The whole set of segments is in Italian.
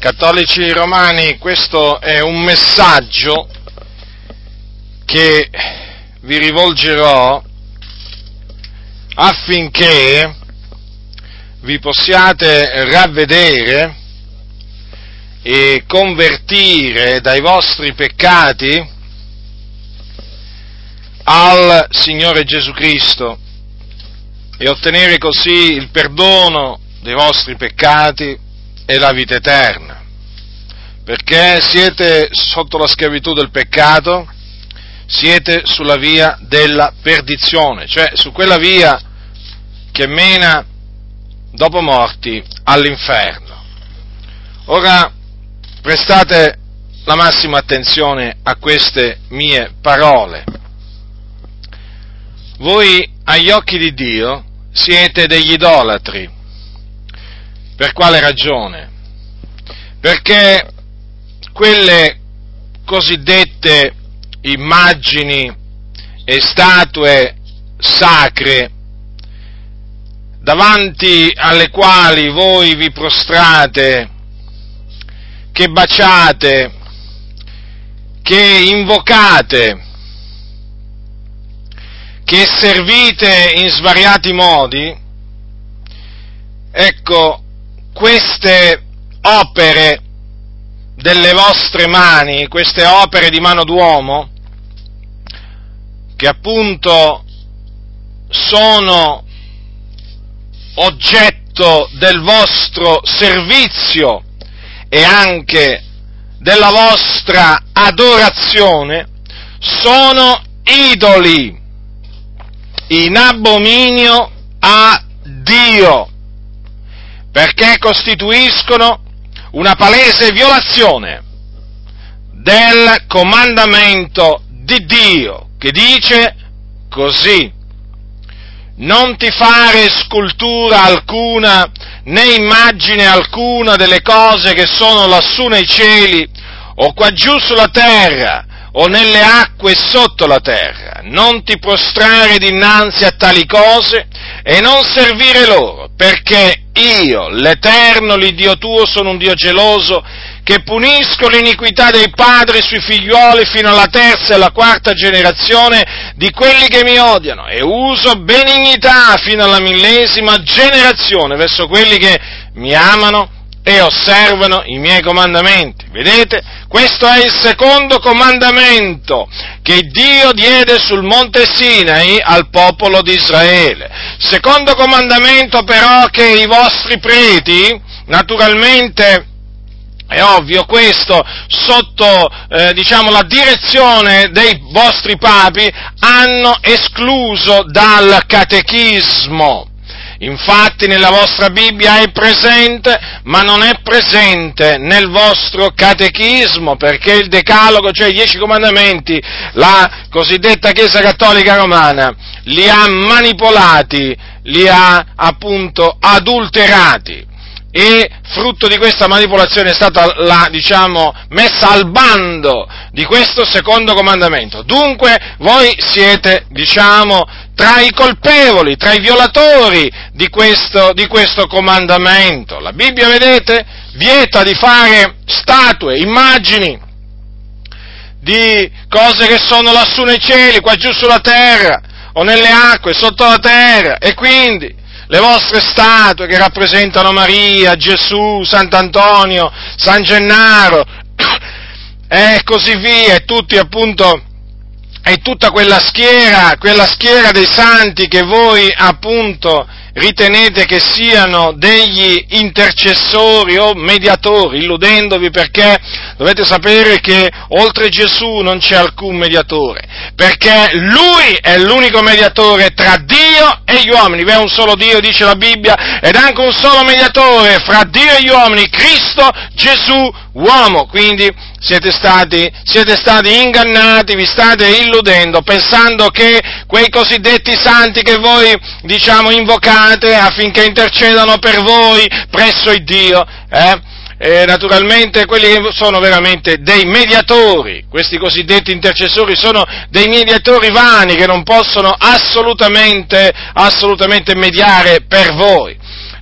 Cattolici romani, questo è un messaggio che vi rivolgerò affinché vi possiate ravvedere e convertire dai vostri peccati al Signore Gesù Cristo e ottenere così il perdono dei vostri peccati e la vita eterna, perché siete sotto la schiavitù del peccato, siete sulla via della perdizione, cioè su quella via che mena dopo morti all'inferno. Ora prestate la massima attenzione a queste mie parole. Voi agli occhi di Dio siete degli idolatri, per quale ragione? Perché quelle cosiddette immagini e statue sacre davanti alle quali voi vi prostrate, che baciate, che invocate, che servite in svariati modi, ecco, queste opere delle vostre mani, queste opere di mano d'uomo, che appunto sono oggetto del vostro servizio e anche della vostra adorazione, sono idoli in abominio a Dio perché costituiscono una palese violazione del comandamento di Dio che dice così, non ti fare scultura alcuna né immagine alcuna delle cose che sono lassù nei cieli o qua giù sulla terra o nelle acque sotto la terra, non ti prostrare dinanzi a tali cose e non servire loro, perché io, l'Eterno, l'Iddio tuo, sono un Dio geloso, che punisco l'iniquità dei padri sui figlioli fino alla terza e alla quarta generazione di quelli che mi odiano e uso benignità fino alla millesima generazione verso quelli che mi amano e osservano i miei comandamenti. Vedete? Questo è il secondo comandamento che Dio diede sul monte Sinai al popolo di Israele. Secondo comandamento però che i vostri preti, naturalmente, è ovvio questo, sotto eh, diciamo, la direzione dei vostri papi, hanno escluso dal catechismo. Infatti nella vostra Bibbia è presente, ma non è presente nel vostro catechismo, perché il decalogo, cioè i dieci comandamenti, la cosiddetta Chiesa Cattolica Romana, li ha manipolati, li ha appunto adulterati e frutto di questa manipolazione è stata la, diciamo, messa al bando di questo secondo comandamento. Dunque voi siete, diciamo, tra i colpevoli, tra i violatori di questo, di questo comandamento. La Bibbia, vedete, vieta di fare statue, immagini di cose che sono lassù nei cieli, qua giù sulla terra, o nelle acque, sotto la terra, e quindi le vostre statue che rappresentano Maria, Gesù, Sant'Antonio, San Gennaro. E così via, e tutti appunto e tutta quella schiera, quella schiera dei santi che voi appunto ritenete che siano degli intercessori o mediatori, illudendovi perché dovete sapere che oltre Gesù non c'è alcun mediatore, perché Lui è l'unico mediatore tra Dio e gli uomini, vi è un solo Dio, dice la Bibbia, ed anche un solo mediatore fra Dio e gli uomini, Cristo Gesù uomo, quindi siete stati, siete stati, ingannati, vi state illudendo, pensando che quei cosiddetti santi che voi, diciamo, invocate affinché intercedano per voi presso il Dio, eh, eh, naturalmente quelli sono veramente dei mediatori, questi cosiddetti intercessori sono dei mediatori vani che non possono assolutamente, assolutamente mediare per voi.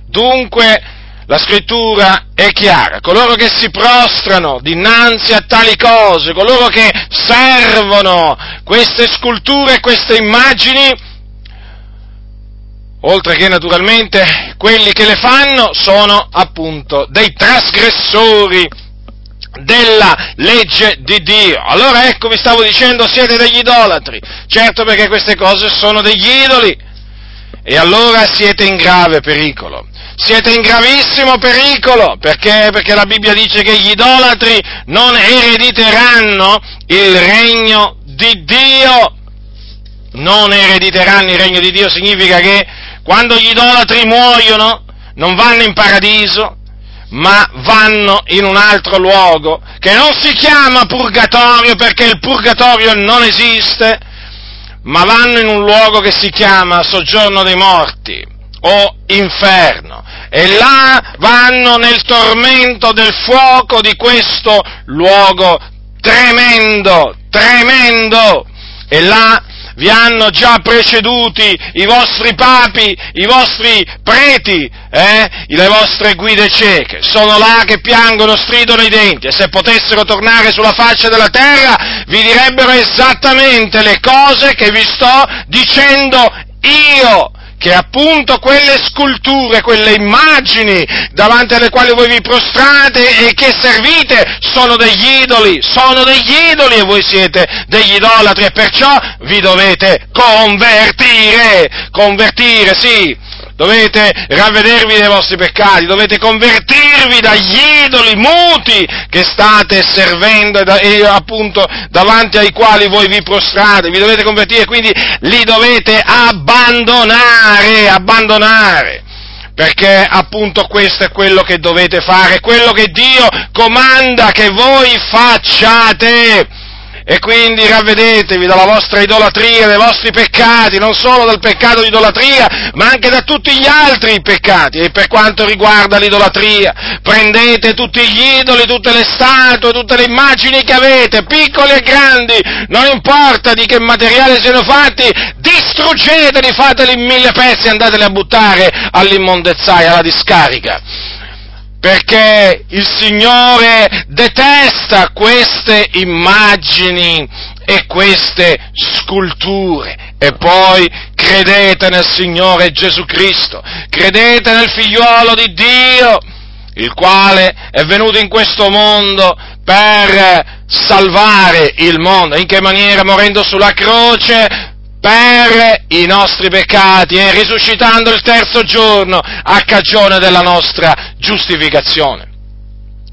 Dunque, la scrittura è chiara, coloro che si prostrano dinanzi a tali cose, coloro che servono queste sculture queste immagini, oltre che naturalmente quelli che le fanno sono appunto dei trasgressori della legge di Dio. Allora ecco vi stavo dicendo siete degli idolatri, certo perché queste cose sono degli idoli e allora siete in grave pericolo. Siete in gravissimo pericolo perché? perché la Bibbia dice che gli idolatri non erediteranno il regno di Dio. Non erediteranno il regno di Dio significa che quando gli idolatri muoiono non vanno in paradiso, ma vanno in un altro luogo che non si chiama purgatorio perché il purgatorio non esiste, ma vanno in un luogo che si chiama soggiorno dei morti o inferno. E là vanno nel tormento del fuoco di questo luogo tremendo, tremendo. E là vi hanno già preceduti i vostri papi, i vostri preti, eh, le vostre guide cieche. Sono là che piangono, stridono i denti e se potessero tornare sulla faccia della terra vi direbbero esattamente le cose che vi sto dicendo io che appunto quelle sculture, quelle immagini davanti alle quali voi vi prostrate e che servite sono degli idoli, sono degli idoli e voi siete degli idolatri e perciò vi dovete convertire, convertire, sì, dovete ravvedervi dei vostri peccati, dovete convertirvi dagli idoli muti che state servendo e, appunto davanti ai quali voi vi prostrate, vi dovete convertire, quindi li dovete abbandonare, abbandonare perché appunto questo è quello che dovete fare, quello che Dio comanda che voi facciate. E quindi ravvedetevi dalla vostra idolatria, dai vostri peccati, non solo dal peccato di idolatria, ma anche da tutti gli altri peccati. E per quanto riguarda l'idolatria, prendete tutti gli idoli, tutte le statue, tutte le immagini che avete, piccoli e grandi, non importa di che materiale siano fatti, distruggeteli, fateli in mille pezzi e andateli a buttare all'immondezzaia, alla discarica perché il Signore detesta queste immagini e queste sculture. E poi credete nel Signore Gesù Cristo, credete nel figliuolo di Dio, il quale è venuto in questo mondo per salvare il mondo. In che maniera? Morendo sulla croce per i nostri peccati e risuscitando il terzo giorno a cagione della nostra giustificazione.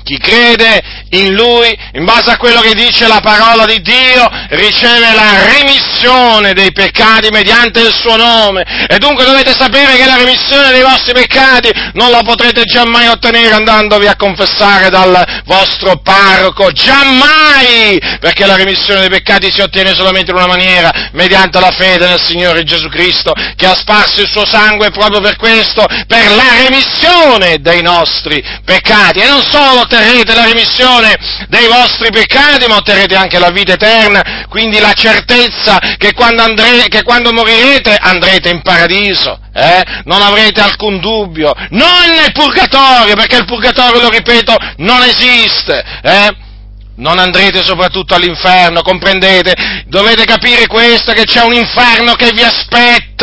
Chi crede in Lui, in base a quello che dice la parola di Dio, riceve la remissione dei peccati mediante il suo nome. E dunque dovete sapere che la remissione dei vostri peccati non la potrete giammai ottenere andandovi a confessare dal vostro parroco. Giammai! Perché la remissione dei peccati si ottiene solamente in una maniera, mediante la fede nel Signore Gesù Cristo, che ha sparso il suo sangue proprio per questo, per la remissione dei nostri peccati. E non solo otterrete la remissione dei vostri peccati, ma otterrete anche la vita eterna, quindi la certezza che quando, andre, che quando morirete andrete in paradiso, eh? non avrete alcun dubbio, non nel purgatorio, perché il purgatorio, lo ripeto, non esiste, eh? non andrete soprattutto all'inferno, comprendete? Dovete capire questo, che c'è un inferno che vi aspetta,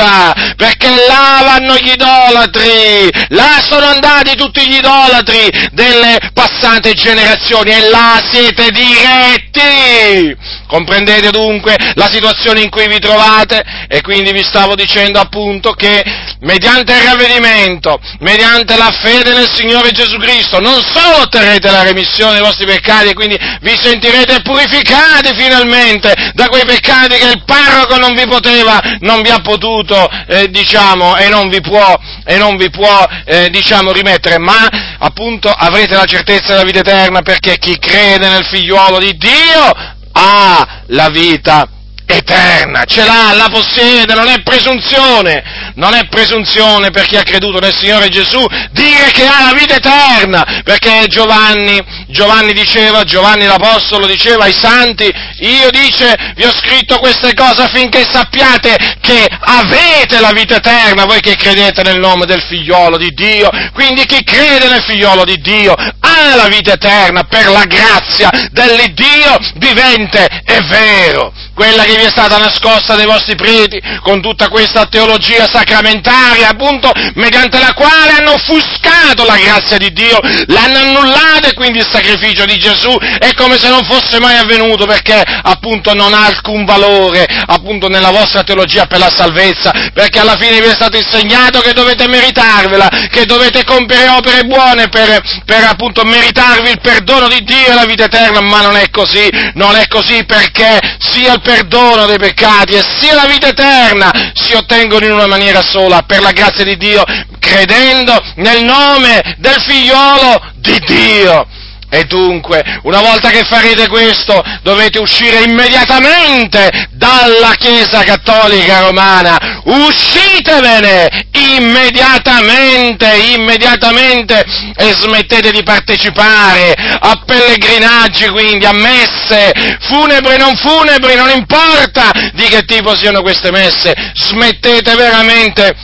perché là vanno gli idolatri, là sono andati tutti gli idolatri delle passate generazioni e là siete diretti. Comprendete dunque la situazione in cui vi trovate? E quindi vi stavo dicendo appunto che mediante il ravvedimento, mediante la fede nel Signore Gesù Cristo, non solo otterrete la remissione dei vostri peccati e quindi vi sentirete purificati finalmente da quei peccati che il parroco non vi poteva, non vi ha potuto, eh, diciamo, e non vi può, e non vi può eh, diciamo, rimettere, ma appunto avrete la certezza della vita eterna perché chi crede nel figliuolo di Dio ha la vita eterna, ce l'ha, la possiede, non è presunzione, non è presunzione per chi ha creduto nel Signore Gesù dire che ha la vita eterna, perché Giovanni, Giovanni diceva, Giovanni l'Apostolo diceva ai santi, io dice, vi ho scritto queste cose affinché sappiate che avete la vita eterna, voi che credete nel nome del figliolo di Dio, quindi chi crede nel figliolo di Dio ha la vita eterna per la grazia dell'Iddio vivente e vero. Quella che vi è stata nascosta dai vostri preti, con tutta questa teologia sacramentaria, appunto, mediante la quale hanno offuscato la grazia di Dio, l'hanno annullata e quindi il sacrificio di Gesù è come se non fosse mai avvenuto, perché appunto non ha alcun valore, appunto, nella vostra teologia per la salvezza, perché alla fine vi è stato insegnato che dovete meritarvela, che dovete compiere opere buone per, per appunto meritarvi il perdono di Dio e la vita eterna, ma non è così, non è così perché sia il perdono dei peccati e sia la vita eterna si ottengono in una maniera sola, per la grazia di Dio, credendo nel nome del figliolo di Dio. E dunque, una volta che farete questo, dovete uscire immediatamente dalla Chiesa Cattolica Romana. Uscitevene immediatamente, immediatamente e smettete di partecipare a pellegrinaggi, quindi a messe, funebri, non funebri, non importa di che tipo siano queste messe. Smettete veramente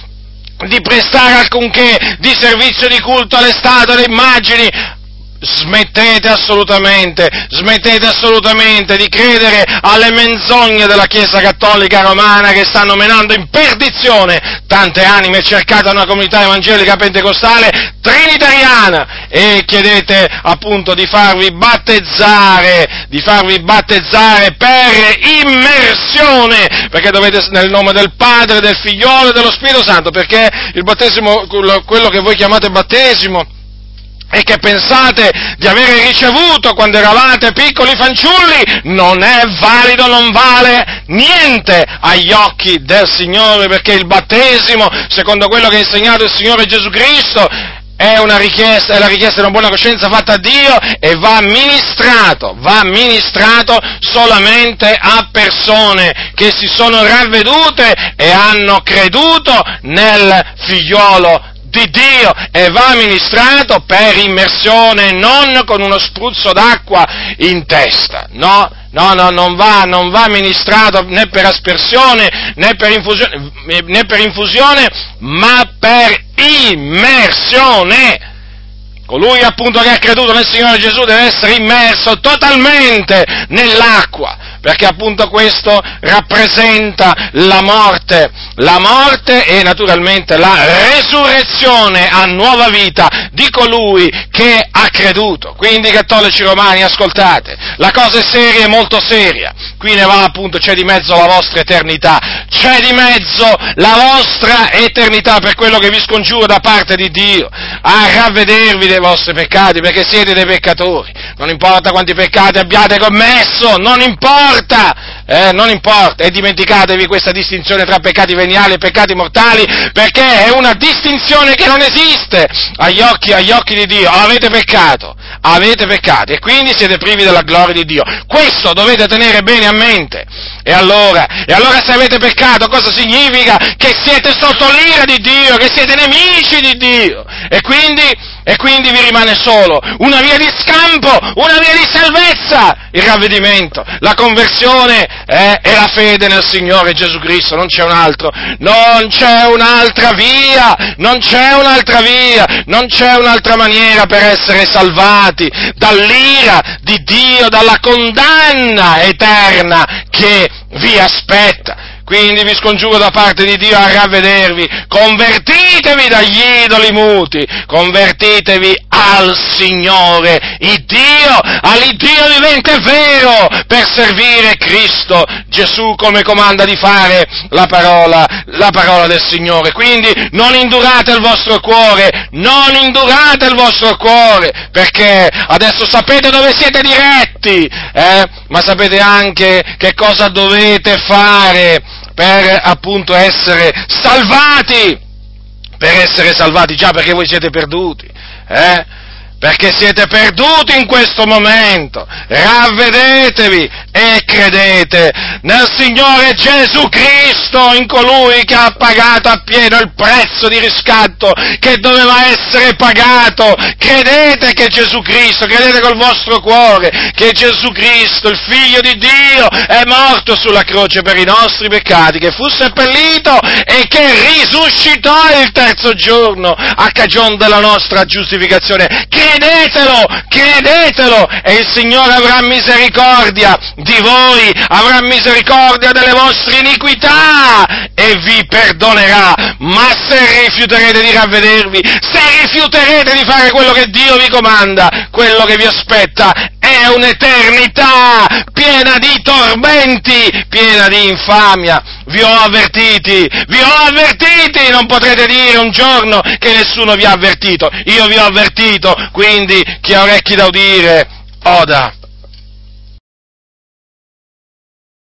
di prestare alcunché di servizio di culto alle statue, alle immagini, Smettete assolutamente, smettete assolutamente di credere alle menzogne della Chiesa Cattolica Romana che stanno menando in perdizione. Tante anime, cercate una comunità evangelica pentecostale trinitariana e chiedete appunto di farvi battezzare, di farvi battezzare per immersione, perché dovete nel nome del Padre, del Figliolo e dello Spirito Santo, perché il battesimo, quello che voi chiamate battesimo, e che pensate di avere ricevuto quando eravate piccoli fanciulli? Non è valido, non vale niente agli occhi del Signore, perché il battesimo, secondo quello che ha insegnato il Signore Gesù Cristo, è una richiesta, è la richiesta di una buona coscienza fatta a Dio e va amministrato, va amministrato solamente a persone che si sono ravvedute e hanno creduto nel figliolo di Dio e va amministrato per immersione, non con uno spruzzo d'acqua in testa, no, no, no, non va, non va amministrato né per aspersione né per, infusione, né per infusione, ma per immersione. Colui appunto che ha creduto nel Signore Gesù deve essere immerso totalmente nell'acqua perché appunto questo rappresenta la morte, la morte e naturalmente la resurrezione a nuova vita di colui che ha creduto. Quindi cattolici romani, ascoltate, la cosa è seria e molto seria, qui ne va appunto, c'è di mezzo la vostra eternità, c'è di mezzo la vostra eternità per quello che vi scongiuro da parte di Dio, a ravvedervi dei vostri peccati perché siete dei peccatori, non importa quanti peccati abbiate commesso, non importa importa, eh, non importa, e dimenticatevi questa distinzione tra peccati veniali e peccati mortali, perché è una distinzione che non esiste agli occhi, agli occhi di Dio. Avete peccato, avete peccato, e quindi siete privi della gloria di Dio. Questo dovete tenere bene a mente. E allora, e allora se avete peccato, cosa significa? Che siete sotto l'ira di Dio, che siete nemici di Dio. E quindi, e quindi vi rimane solo una via di scampo, una via di salvezza, il ravvedimento, la conversione eh, e la fede nel Signore Gesù Cristo, non c'è un altro, non c'è un'altra via, non c'è un'altra via, non c'è un'altra maniera per essere salvati dall'ira di Dio, dalla condanna eterna che vi aspetta. Quindi vi scongiuro da parte di Dio a ravvedervi, convertitevi dagli idoli muti, convertitevi al Signore, il Dio, all'Iddio vivente vero, per servire Cristo Gesù come comanda di fare la parola, la parola del Signore. Quindi non indurate il vostro cuore, non indurate il vostro cuore, perché adesso sapete dove siete diretti, eh? ma sapete anche che cosa dovete fare per appunto essere salvati, per essere salvati, già perché voi siete perduti, eh? Perché siete perduti in questo momento. Ravvedetevi e credete nel Signore Gesù Cristo, in colui che ha pagato appieno il prezzo di riscatto che doveva essere pagato. Credete che Gesù Cristo, credete col vostro cuore che Gesù Cristo, il Figlio di Dio, è morto sulla croce per i nostri peccati, che fu seppellito e che risuscitò il terzo giorno a cagione della nostra giustificazione credetelo, credetelo e il Signore avrà misericordia di voi, avrà misericordia delle vostre iniquità e vi perdonerà. Ma se rifiuterete di ravvedervi, se rifiuterete di fare quello che Dio vi comanda, quello che vi aspetta è un'eternità piena di tormenti, piena di infamia. Vi ho avvertiti, vi ho avvertiti, non potrete dire un giorno che nessuno vi ha avvertito. Io vi ho avvertito, quindi chi ha orecchi da udire, oda